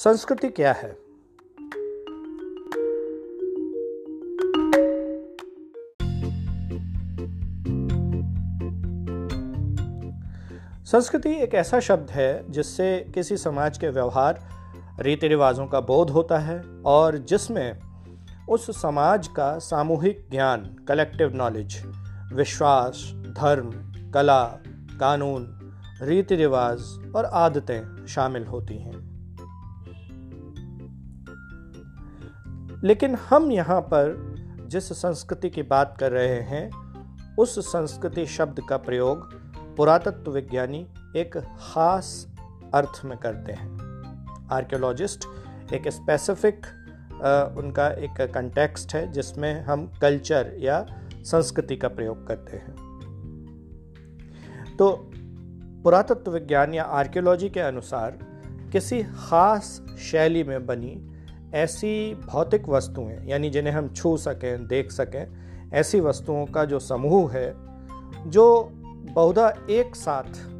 संस्कृति क्या है? संस्कृति एक ऐसा शब्द है जिससे किसी समाज के व्यवहार रीति रिवाजों का बोध होता है और जिसमें उस समाज का सामूहिक ज्ञान कलेक्टिव नॉलेज विश्वास, धर्म, कला, कानून रीति रिवाज और आदतें शामिल होती हैं। लेकिन हम यहाँ पर जिस संस्कृति की बात कर रहे हैं, उस संस्कृति शब्द का प्रयोग पुरातत्व विज्ञानी एक खास अर्थ में करते हैं। आर्कियोलॉजिस्ट एक स्पेसिफिक उनका एक कंटेक्स्ट है जिसमें हम कल्चर या संस्कृति का प्रयोग करते हैं। तो पुरातत्व विज्ञान या आर्कियोलॉजी के अनुसार किसी खास शैली में बनी ऐसी भौतिक वस्तुएँ, यानी जिन्हें हम छू सकें, देख सकें, ऐसी वस्तुओं का जो समूह है, जो बहुधा एक साथ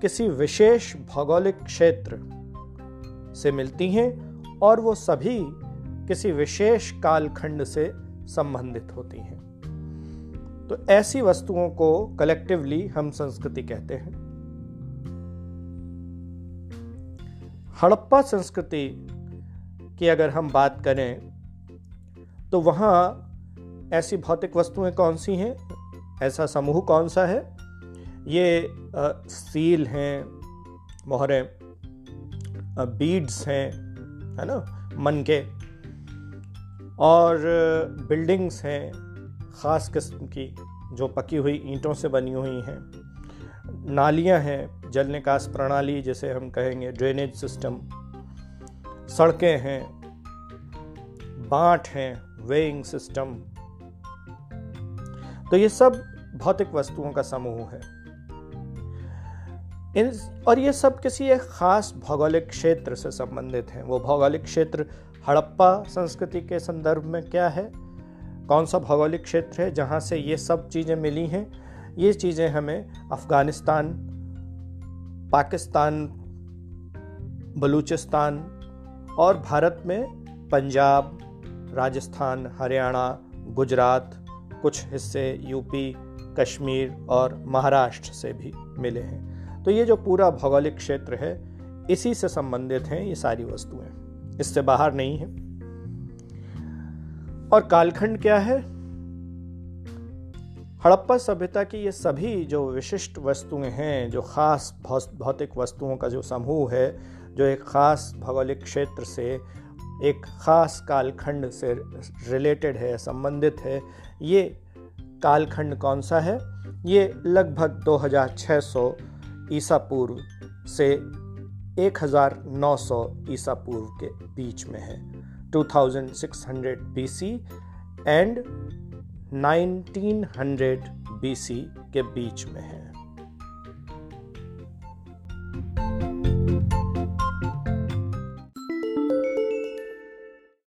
किसी विशेष भौगोलिक क्षेत्र से मिलती हैं और वो सभी किसी विशेष कालखंड से संबंधित होती हैं। तो ऐसी वस्तुओं को कलेक्टिवली हम संस्कृति कहते हैं। हड़प्पा संस्कृति की अगर हम बात करें तो वहाँ ऐसी भौतिक वस्तुएँ कौन सी हैं? ऐसा समूह कौन सा है? ये सील हैं, मोहरें बीड्स हैं, है ना, मन के। और बिल्डिंग्स हैं, ख़ास किस्म की, जो पकी हुई ईंटों से बनी हुई हैं। नालियाँ हैं जल निकास प्रणाली जिसे हम कहेंगे ड्रेनेज सिस्टम। सड़कें हैं बाट हैं वेइंग सिस्टम तो ये सब भौतिक वस्तुओं का समूह है। इन और ये सब किसी एक खास भौगोलिक क्षेत्र से संबंधित हैं। वो भौगोलिक क्षेत्र हड़प्पा संस्कृति के संदर्भ में क्या है? कौन सा भौगोलिक क्षेत्र है जहाँ से ये सब चीज़ें मिली हैं? ये चीज़ें हमें अफ़गानिस्तान, पाकिस्तान, बलूचिस्तान और भारत में पंजाब, राजस्थान, हरियाणा, गुजरात, कुछ हिस्से, यूपी, कश्मीर और महाराष्ट्र से भी मिले हैं। तो ये जो पूरा भौगोलिक क्षेत्र है, इसी से संबंधित हैं ये सारी वस्तुएँ। इससे बाहर नहीं है। और कालखंड क्या है? हड़प्पा सभ्यता की ये सभी जो विशिष्ट वस्तुएँ हैं, जो खास भौतिक वस्तुओं का जो समूह है, जो एक खास भौगोलिक क्षेत्र से, एक खास कालखंड से रिलेटेड है, संबंधित है, ये कालखंड कौन सा है? ये लगभग 2600 ईसा पूर्व से 1900 ईसा पूर्व के बीच में है। 2600 BC एंड 1900 बीसी के बीच में है।